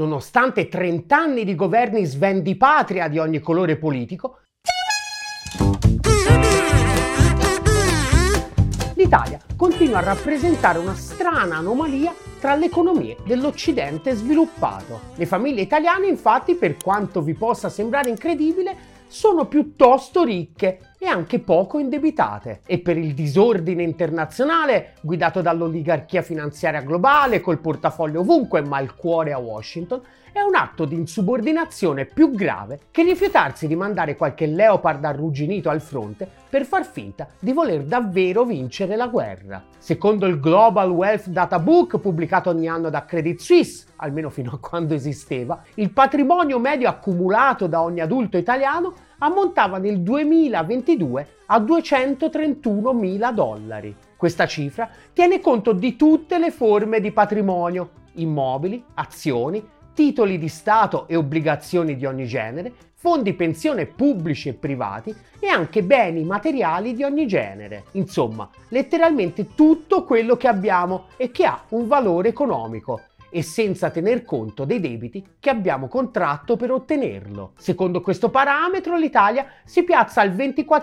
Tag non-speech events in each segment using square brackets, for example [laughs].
nonostante 30 anni di governi svendipatria di ogni colore politico, l'Italia continua a rappresentare una strana anomalia tra le economie dell'Occidente sviluppato. Le famiglie italiane, infatti, per quanto vi possa sembrare incredibile, sono piuttosto ricche e anche poco indebitate. E per il disordine internazionale, guidato dall'oligarchia finanziaria globale, col portafoglio ovunque ma il cuore a Washington, è un atto di insubordinazione più grave che rifiutarsi di mandare qualche leopard arrugginito al fronte per far finta di voler davvero vincere la guerra. Secondo il Global Wealth Data Book pubblicato ogni anno da Credit Suisse, almeno fino a quando esisteva, il patrimonio medio accumulato da ogni adulto italiano ammontava nel 2022 a 231 mila dollari. Questa cifra tiene conto di tutte le forme di patrimonio, immobili, azioni, titoli di Stato e obbligazioni di ogni genere, fondi pensione pubblici e privati e anche beni materiali di ogni genere. Insomma, letteralmente tutto quello che abbiamo e che ha un valore economico e senza tener conto dei debiti che abbiamo contratto per ottenerlo. Secondo questo parametro l'Italia si piazza al 24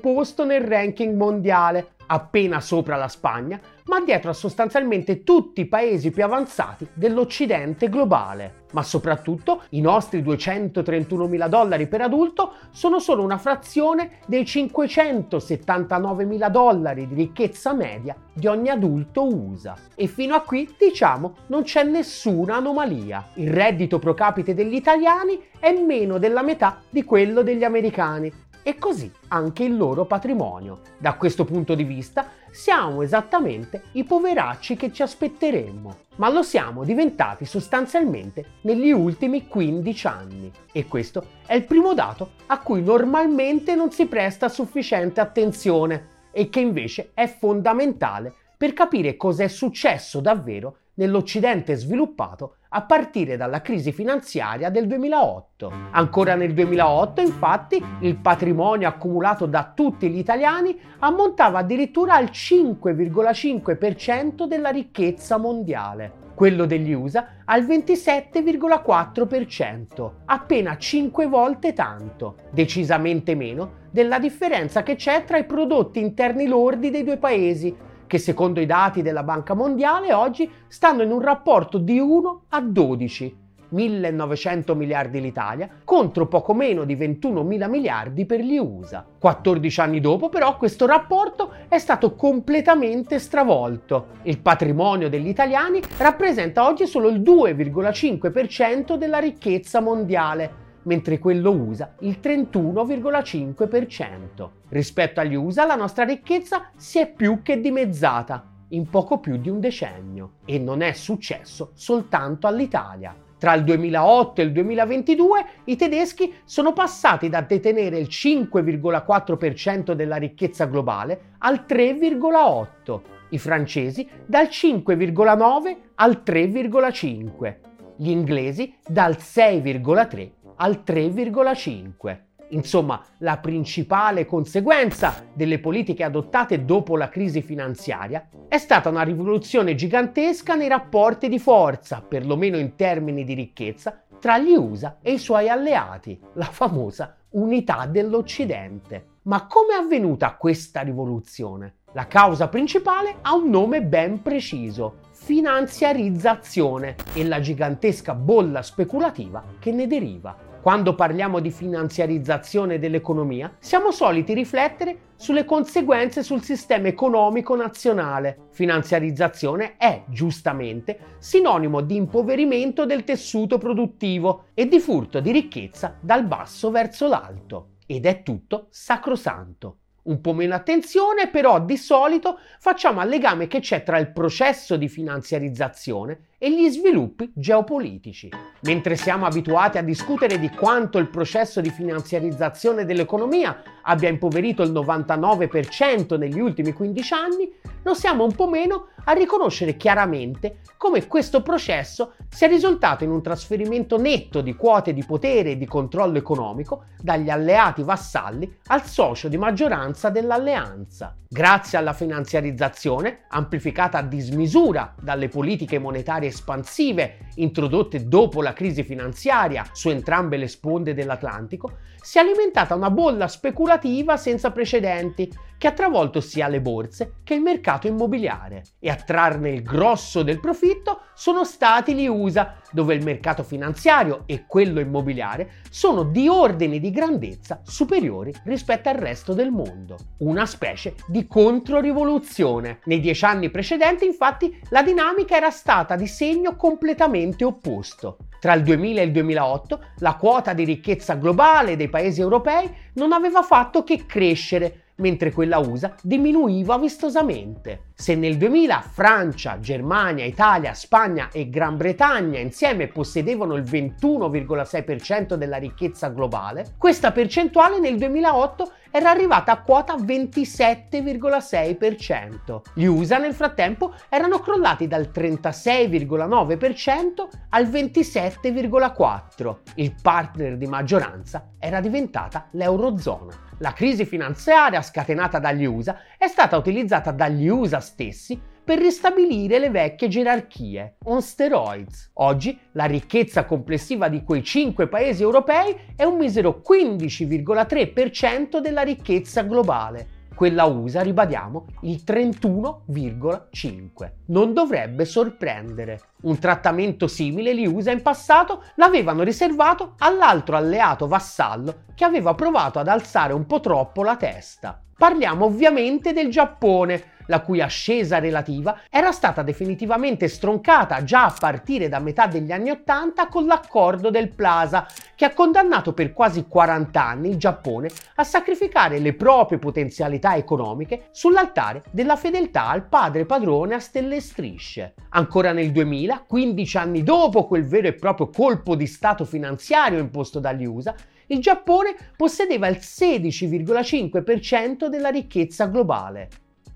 posto nel ranking mondiale, appena sopra la Spagna, ma dietro a sostanzialmente tutti i paesi più avanzati dell'Occidente globale. Ma soprattutto i nostri 231 mila dollari per adulto sono solo una frazione dei 579 mila dollari di ricchezza media di ogni adulto USA. E fino a qui, diciamo, non c'è nessuna anomalia. Il reddito pro capite degli italiani è meno della metà di quello degli americani e così anche il loro patrimonio. Da questo punto di vista siamo esattamente i poveracci che ci aspetteremmo, ma lo siamo diventati sostanzialmente negli ultimi 15 anni e questo è il primo dato a cui normalmente non si presta sufficiente attenzione e che invece è fondamentale per capire cosa è successo davvero nell'Occidente sviluppato a partire dalla crisi finanziaria del 2008. Ancora nel 2008, infatti, il patrimonio accumulato da tutti gli italiani ammontava addirittura al 5,5% della ricchezza mondiale quello degli USA al 27,4%, appena 5 volte tanto, decisamente meno della differenza che c'è tra i prodotti interni lordi dei due paesi, che secondo i dati della Banca Mondiale oggi stanno in un rapporto di 1 a 12. 1900 miliardi l'Italia contro poco meno di 21 mila miliardi per gli USA. 14 anni dopo però questo rapporto è stato completamente stravolto. Il patrimonio degli italiani rappresenta oggi solo il 2,5% della ricchezza mondiale, mentre quello USA il 31,5%. Rispetto agli USA la nostra ricchezza si è più che dimezzata in poco più di un decennio e non è successo soltanto all'Italia. Tra il 2008 e il 2022 i tedeschi sono passati da detenere il 5,4% della ricchezza globale al 3,8%, i francesi dal 5,9 al 3,5, gli inglesi dal 6,3 al 3,5. Insomma, la principale conseguenza delle politiche adottate dopo la crisi finanziaria è stata una rivoluzione gigantesca nei rapporti di forza, perlomeno in termini di ricchezza, tra gli USA e i suoi alleati, la famosa unità dell'Occidente. Ma come è avvenuta questa rivoluzione? La causa principale ha un nome ben preciso, finanziarizzazione e la gigantesca bolla speculativa che ne deriva. Quando parliamo di finanziarizzazione dell'economia, siamo soliti riflettere sulle conseguenze sul sistema economico nazionale. Finanziarizzazione è, giustamente, sinonimo di impoverimento del tessuto produttivo e di furto di ricchezza dal basso verso l'alto. Ed è tutto sacrosanto. Un po' meno attenzione, però di solito facciamo al legame che c'è tra il processo di finanziarizzazione e gli sviluppi geopolitici. Mentre siamo abituati a discutere di quanto il processo di finanziarizzazione dell'economia abbia impoverito il 99% negli ultimi 15 anni, lo siamo un po' meno a riconoscere chiaramente come questo processo sia risultato in un trasferimento netto di quote di potere e di controllo economico dagli alleati vassalli al socio di maggioranza dell'alleanza. Grazie alla finanziarizzazione, amplificata a dismisura dalle politiche monetarie finanziarie espansive introdotte dopo la crisi finanziaria su entrambe le sponde dell'Atlantico, si è alimentata una bolla speculativa senza precedenti che ha travolto sia le borse che il mercato immobiliare. E a trarne il grosso del profitto sono stati gli USA, dove il mercato finanziario e quello immobiliare sono di ordini di grandezza superiori rispetto al resto del mondo. Una specie di controrivoluzione. Nei dieci anni precedenti, infatti, la dinamica era stata di segno completamente opposto. Tra il 2000 e il 2008 la quota di ricchezza globale dei paesi europei non aveva fatto che crescere mentre quella USA diminuiva vistosamente. Se nel 2000 Francia, Germania, Italia, Spagna e Gran Bretagna insieme possedevano il 21,6% della ricchezza globale, questa percentuale nel 2008 era arrivata a quota 27,6%. Gli USA nel frattempo erano crollati dal 36,9% al 27,4%. Il partner di maggioranza era diventata l'Eurozona. La crisi finanziaria scatenata dagli USA è stata utilizzata dagli USA stessi per ristabilire le vecchie gerarchie, on steroids. Oggi la ricchezza complessiva di quei cinque paesi europei è un misero 15,3% della ricchezza globale quella USA, ribadiamo, il 31,5. Non dovrebbe sorprendere. Un trattamento simile gli USA in passato l'avevano riservato all'altro alleato vassallo che aveva provato ad alzare un po' troppo la testa. Parliamo ovviamente del Giappone, la cui ascesa relativa era stata definitivamente stroncata già a partire da metà degli anni Ottanta con l'accordo del Plaza, che ha condannato per quasi 40 anni il Giappone a sacrificare le proprie potenzialità economiche sull'altare della fedeltà al padre padrone a stelle e strisce. Ancora nel 2000, 15 anni dopo quel vero e proprio colpo di stato finanziario imposto dagli USA, il Giappone possedeva il 16,5% della ricchezza globale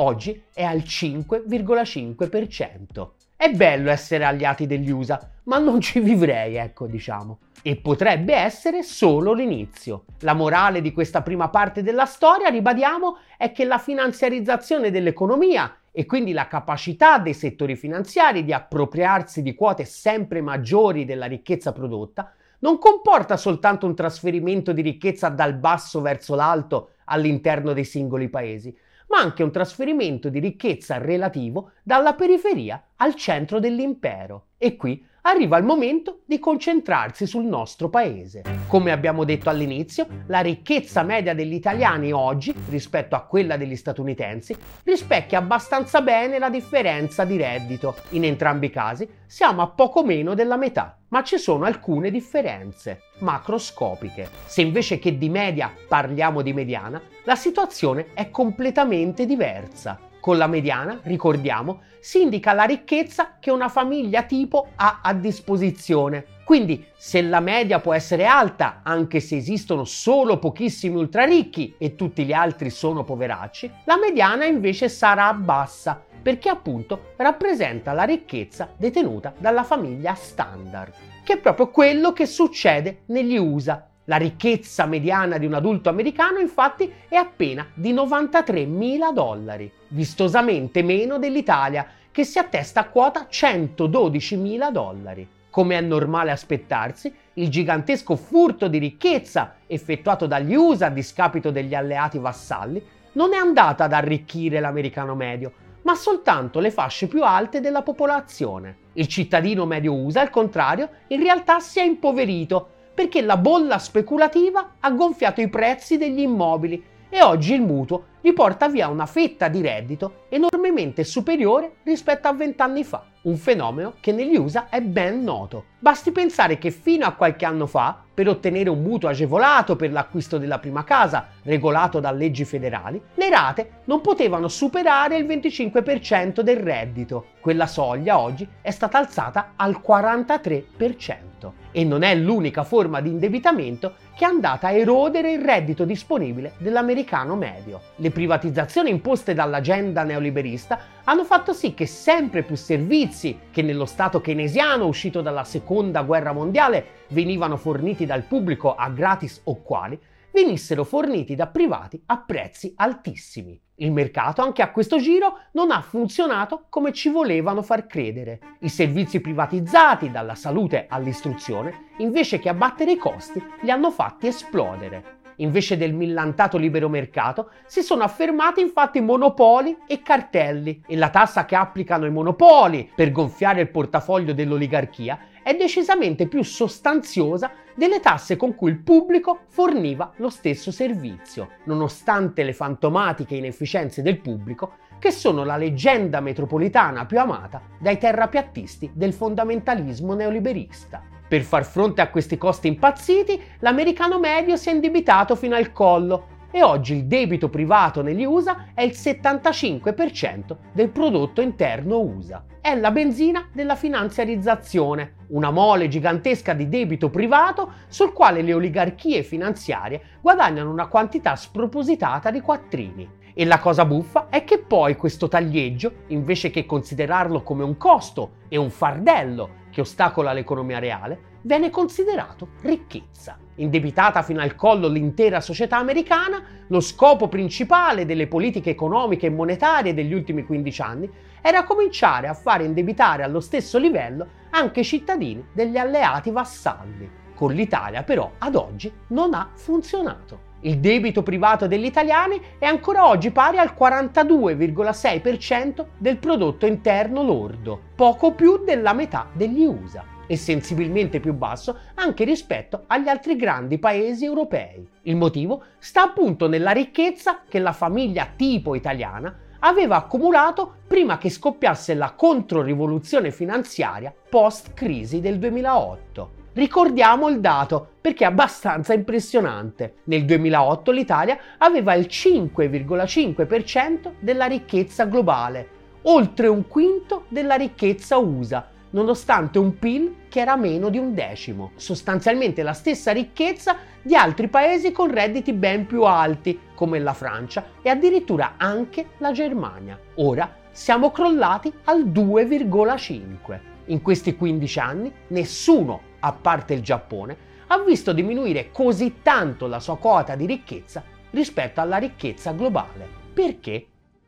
oggi è al 5,5%. È bello essere alleati degli USA, ma non ci vivrei, ecco diciamo. E potrebbe essere solo l'inizio. La morale di questa prima parte della storia, ribadiamo, è che la finanziarizzazione dell'economia e quindi la capacità dei settori finanziari di appropriarsi di quote sempre maggiori della ricchezza prodotta non comporta soltanto un trasferimento di ricchezza dal basso verso l'alto all'interno dei singoli paesi, ma anche un trasferimento di ricchezza relativo dalla periferia al centro dell'impero. E qui arriva il momento di concentrarsi sul nostro paese. Come abbiamo detto all'inizio, la ricchezza media degli italiani oggi, rispetto a quella degli statunitensi, rispecchia abbastanza bene la differenza di reddito. In entrambi i casi siamo a poco meno della metà, ma ci sono alcune differenze macroscopiche. Se invece che di media parliamo di mediana, la situazione è completamente diversa. Con la mediana, ricordiamo, si indica la ricchezza che una famiglia tipo ha a disposizione. Quindi, se la media può essere alta, anche se esistono solo pochissimi ultraricchi e tutti gli altri sono poveracci, la mediana invece sarà bassa, perché appunto rappresenta la ricchezza detenuta dalla famiglia standard, che è proprio quello che succede negli USA la ricchezza mediana di un adulto americano infatti è appena di 93 mila dollari, vistosamente meno dell'Italia che si attesta a quota 112 mila dollari. Come è normale aspettarsi, il gigantesco furto di ricchezza effettuato dagli USA a discapito degli alleati vassalli non è andato ad arricchire l'americano medio, ma soltanto le fasce più alte della popolazione. Il cittadino medio USA, al contrario, in realtà si è impoverito perché la bolla speculativa ha gonfiato i prezzi degli immobili e oggi il mutuo gli porta via una fetta di reddito enormemente superiore rispetto a vent'anni fa, un fenomeno che negli USA è ben noto. Basti pensare che fino a qualche anno fa, per ottenere un mutuo agevolato per l'acquisto della prima casa, regolato da leggi federali, le rate non potevano superare il 25% del reddito. Quella soglia oggi è stata alzata al 43% e non è l'unica forma di indebitamento che è andata a erodere il reddito disponibile dell'americano medio. Le privatizzazioni imposte dall'agenda neoliberista hanno fatto sì che sempre più servizi che nello Stato keynesiano uscito dalla seconda guerra mondiale venivano forniti dal pubblico a gratis o quali, venissero forniti da privati a prezzi altissimi. Il mercato anche a questo giro non ha funzionato come ci volevano far credere. I servizi privatizzati, dalla salute all'istruzione, invece che abbattere i costi, li hanno fatti esplodere. Invece del millantato libero mercato, si sono affermati infatti monopoli e cartelli e la tassa che applicano i monopoli per gonfiare il portafoglio dell'oligarchia è decisamente più sostanziosa delle tasse con cui il pubblico forniva lo stesso servizio, nonostante le fantomatiche inefficienze del pubblico che sono la leggenda metropolitana più amata dai terrapiattisti del fondamentalismo neoliberista. Per far fronte a questi costi impazziti, l'americano medio si è indebitato fino al collo e oggi il debito privato negli USA è il 75% del prodotto interno USA. È la benzina della finanziarizzazione, una mole gigantesca di debito privato sul quale le oligarchie finanziarie guadagnano una quantità spropositata di quattrini. E la cosa buffa è che poi questo taglieggio, invece che considerarlo come un costo e un fardello che ostacola l'economia reale, viene considerato ricchezza. Indebitata fino al collo l'intera società americana, lo scopo principale delle politiche economiche e monetarie degli ultimi 15 anni era cominciare a fare indebitare allo stesso livello anche i cittadini degli alleati vassalli. Con l'Italia però ad oggi non ha funzionato. Il debito privato degli italiani è ancora oggi pari al 42,6% del prodotto interno lordo, poco più della metà degli USA e sensibilmente più basso anche rispetto agli altri grandi paesi europei. Il motivo sta appunto nella ricchezza che la famiglia tipo italiana aveva accumulato prima che scoppiasse la controrivoluzione finanziaria post-crisi del 2008. Ricordiamo il dato perché è abbastanza impressionante. Nel 2008 l'Italia aveva il 5,5% della ricchezza globale, oltre un quinto della ricchezza USA, nonostante un PIL che era meno di un decimo, sostanzialmente la stessa ricchezza di altri paesi con redditi ben più alti, come la Francia e addirittura anche la Germania. Ora siamo crollati al 2,5. In questi 15 anni nessuno a parte il Giappone, ha visto diminuire così tanto la sua quota di ricchezza rispetto alla ricchezza globale. Perché?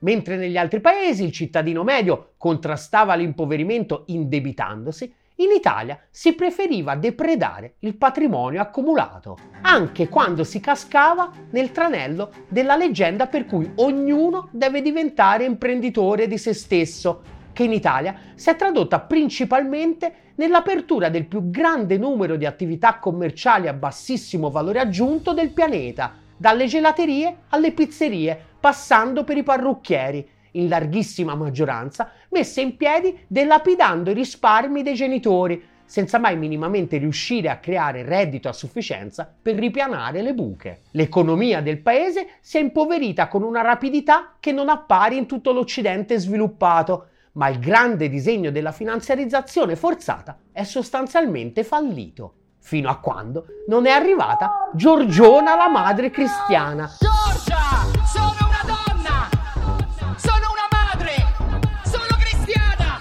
Mentre negli altri paesi il cittadino medio contrastava l'impoverimento indebitandosi, in Italia si preferiva depredare il patrimonio accumulato, anche quando si cascava nel tranello della leggenda per cui ognuno deve diventare imprenditore di se stesso, che in Italia si è tradotta principalmente nell'apertura del più grande numero di attività commerciali a bassissimo valore aggiunto del pianeta, dalle gelaterie alle pizzerie, passando per i parrucchieri, in larghissima maggioranza messe in piedi delapidando i risparmi dei genitori, senza mai minimamente riuscire a creare reddito a sufficienza per ripianare le buche. L'economia del paese si è impoverita con una rapidità che non appare in tutto l'Occidente sviluppato, ma il grande disegno della finanziarizzazione forzata è sostanzialmente fallito, fino a quando non è arrivata Giorgiona la madre cristiana. Giorgia, sono una donna! Sono una madre! Sono cristiana!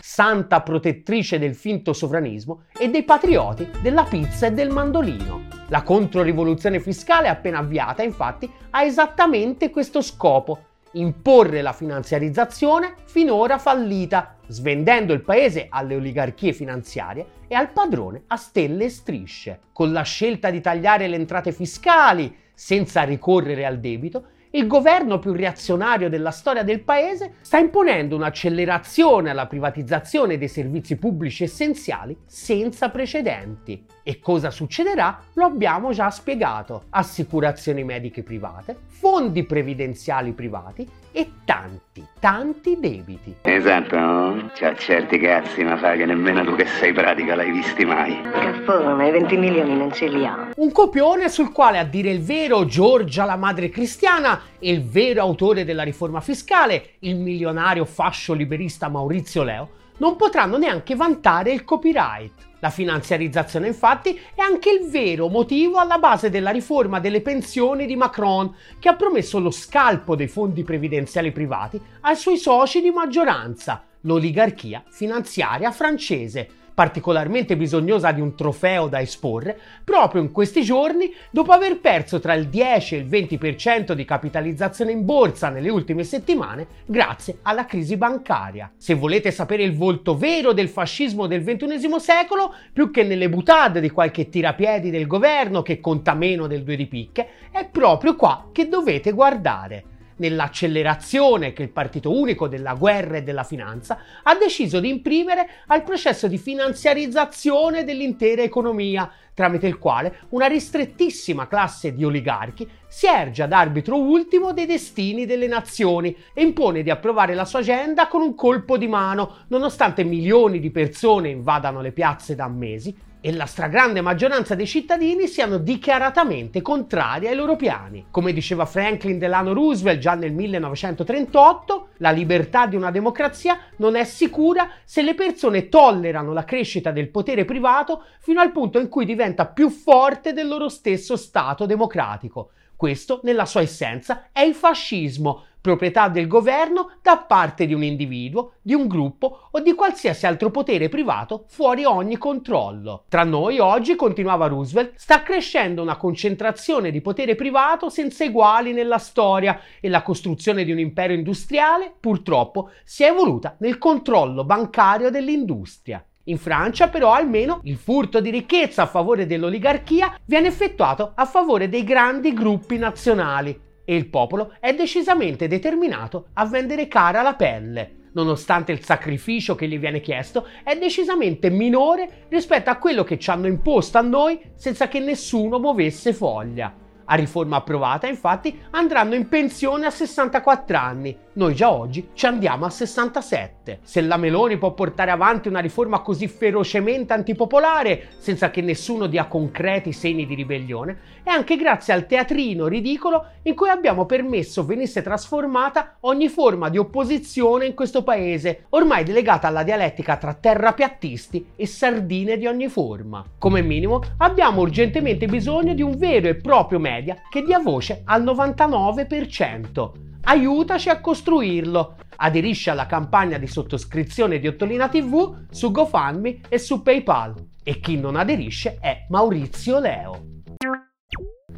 Santa protettrice del finto sovranismo e dei patrioti della pizza e del mandolino. La controrivoluzione fiscale appena avviata, infatti, ha esattamente questo scopo imporre la finanziarizzazione finora fallita, svendendo il paese alle oligarchie finanziarie e al padrone a stelle e strisce. Con la scelta di tagliare le entrate fiscali senza ricorrere al debito, il governo più reazionario della storia del paese sta imponendo un'accelerazione alla privatizzazione dei servizi pubblici essenziali senza precedenti. E cosa succederà? Lo abbiamo già spiegato. Assicurazioni mediche private, fondi previdenziali privati e tanti, tanti debiti. Esatto, no? C'ha certi cazzi, ma fa che nemmeno tu che sei pratica l'hai visti mai. Caffone, 20 milioni non ce li ha. Un copione sul quale, a dire il vero, Giorgia la madre cristiana e il vero autore della riforma fiscale, il milionario fascio liberista Maurizio Leo, non potranno neanche vantare il copyright. La finanziarizzazione infatti è anche il vero motivo alla base della riforma delle pensioni di Macron, che ha promesso lo scalpo dei fondi previdenziali privati ai suoi soci di maggioranza, l'oligarchia finanziaria francese, particolarmente bisognosa di un trofeo da esporre, proprio in questi giorni, dopo aver perso tra il 10 e il 20% di capitalizzazione in borsa nelle ultime settimane grazie alla crisi bancaria. Se volete sapere il volto vero del fascismo del XXI secolo, più che nelle butade di qualche tirapiedi del governo che conta meno del due di picche, è proprio qua che dovete guardare nell'accelerazione che il partito unico della guerra e della finanza ha deciso di imprimere al processo di finanziarizzazione dell'intera economia, tramite il quale una ristrettissima classe di oligarchi si erge ad arbitro ultimo dei destini delle nazioni e impone di approvare la sua agenda con un colpo di mano, nonostante milioni di persone invadano le piazze da mesi e la stragrande maggioranza dei cittadini siano dichiaratamente contrari ai loro piani. Come diceva Franklin Delano Roosevelt già nel 1938, la libertà di una democrazia non è sicura se le persone tollerano la crescita del potere privato fino al punto in cui diventa più forte del loro stesso Stato democratico. Questo, nella sua essenza, è il fascismo, proprietà del governo da parte di un individuo, di un gruppo o di qualsiasi altro potere privato fuori ogni controllo. Tra noi oggi, continuava Roosevelt, sta crescendo una concentrazione di potere privato senza eguali nella storia e la costruzione di un impero industriale, purtroppo, si è evoluta nel controllo bancario dell'industria. In Francia però almeno il furto di ricchezza a favore dell'oligarchia viene effettuato a favore dei grandi gruppi nazionali e il popolo è decisamente determinato a vendere cara la pelle. Nonostante il sacrificio che gli viene chiesto è decisamente minore rispetto a quello che ci hanno imposto a noi senza che nessuno muovesse foglia. A riforma approvata, infatti, andranno in pensione a 64 anni. Noi già oggi ci andiamo a 67. Se la Meloni può portare avanti una riforma così ferocemente antipopolare, senza che nessuno dia concreti segni di ribellione, è anche grazie al teatrino ridicolo in cui abbiamo permesso venisse trasformata ogni forma di opposizione in questo paese, ormai delegata alla dialettica tra terrapiattisti e sardine di ogni forma. Come minimo, abbiamo urgentemente bisogno di un vero e proprio media che dia voce al 99%. Aiutaci a costruirlo. Aderisci alla campagna di sottoscrizione di Ottolina TV su GoFundMe e su PayPal. E chi non aderisce è Maurizio Leo.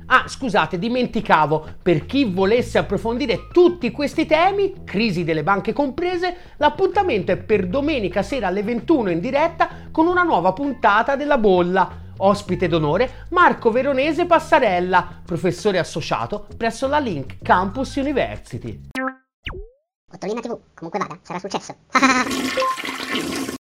Ah, scusate, dimenticavo, per chi volesse approfondire tutti questi temi, crisi delle banche comprese, l'appuntamento è per domenica sera alle 21 in diretta con una nuova puntata della bolla Ospite d'onore Marco Veronese Passarella, professore associato presso la Link Campus University. Ottolina TV, comunque vada, sarà successo. [laughs]